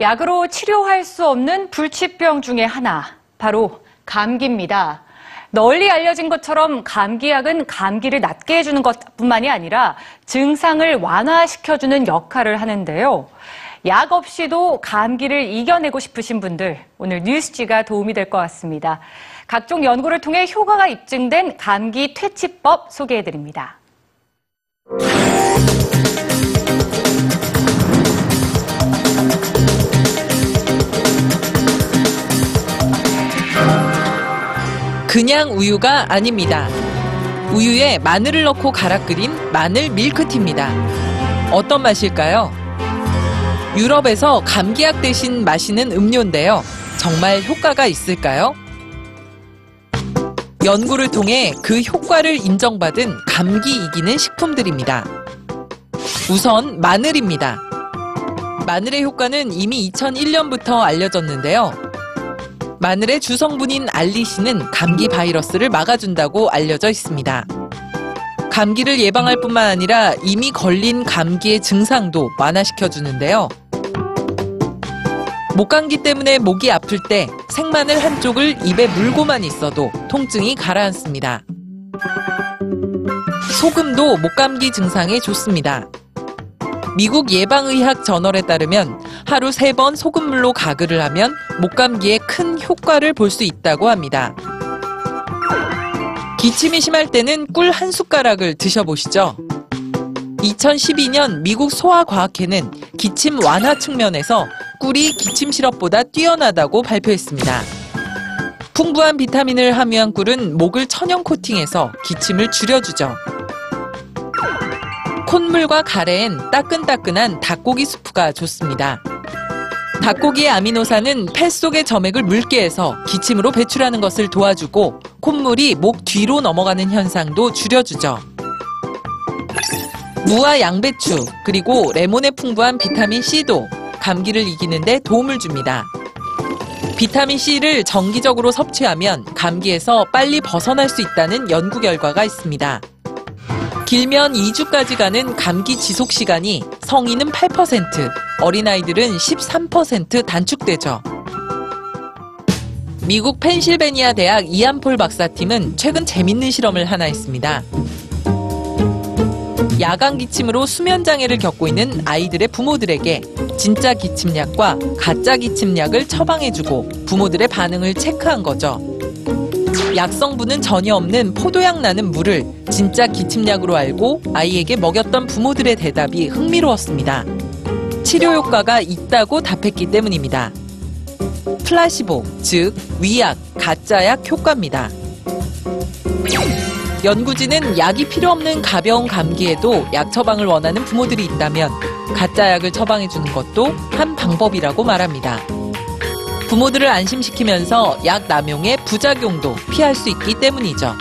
약으로 치료할 수 없는 불치병 중에 하나, 바로 감기입니다. 널리 알려진 것처럼 감기약은 감기를 낫게 해주는 것 뿐만이 아니라 증상을 완화시켜주는 역할을 하는데요. 약 없이도 감기를 이겨내고 싶으신 분들, 오늘 뉴스지가 도움이 될 것 같습니다. 각종 연구를 통해 효과가 입증된 감기 퇴치법 소개해드립니다. 그냥 우유가 아닙니다. 우유에 마늘을 넣고 갈아 끓인 마늘 밀크티입니다. 어떤 맛일까요? 유럽에서 감기약 대신 마시는 음료인데요. 정말 효과가 있을까요? 연구를 통해 그 효과를 인정받은 감기 이기는 식품들입니다. 우선 마늘입니다. 마늘의 효과는 이미 2001년부터 알려졌는데요. 마늘의 주성분인 알리신은 감기 바이러스를 막아준다고 알려져 있습니다. 감기를 예방할 뿐만 아니라 이미 걸린 감기의 증상도 완화시켜 주는데요. 목감기 때문에 목이 아플 때 생마늘 한쪽을 입에 물고만 있어도 통증이 가라앉습니다. 소금도 목감기 증상에 좋습니다. 미국 예방의학 저널에 따르면 하루 세 번 소금물로 가글을 하면 목감기에 큰 효과를 볼 수 있다고 합니다. 기침이 심할 때는 꿀 한 숟가락을 드셔보시죠. 2012년 미국 소아과학회는 기침 완화 측면에서 꿀이 기침 시럽보다 뛰어나다고 발표했습니다. 풍부한 비타민을 함유한 꿀은 목을 천연 코팅해서 기침을 줄여주죠. 콧물과 가래엔 따끈따끈한 닭고기 수프가 좋습니다. 닭고기의 아미노산은 폐 속의 점액을 묽게 해서 기침으로 배출하는 것을 도와주고 콧물이 목 뒤로 넘어가는 현상도 줄여주죠. 무와 양배추 그리고 레몬에 풍부한 비타민 C도 감기를 이기는데 도움을 줍니다. 비타민 C를 정기적으로 섭취하면 감기에서 빨리 벗어날 수 있다는 연구 결과가 있습니다. 길면 2주까지 가는 감기 지속 시간이 성인은 8%, 어린아이들은 13% 단축되죠. 미국 펜실베니아 대학 이안폴 박사팀은 최근 재밌는 실험을 하나 했습니다. 야간 기침으로 수면 장애를 겪고 있는 아이들의 부모들에게 진짜 기침약과 가짜 기침약을 처방해주고 부모들의 반응을 체크한 거죠. 약성분은 전혀 없는 포도향 나는 물을 진짜 기침약으로 알고 아이에게 먹였던 부모들의 대답이 흥미로웠습니다. 치료 효과가 있다고 답했기 때문입니다. 플라시보, 즉 위약, 가짜약 효과입니다. 연구진은 약이 필요 없는 가벼운 감기에도 약 처방을 원하는 부모들이 있다면 가짜 약을 처방해 주는 것도 한 방법이라고 말합니다. 부모들을 안심시키면서 약 남용의 부작용도 피할 수 있기 때문이죠.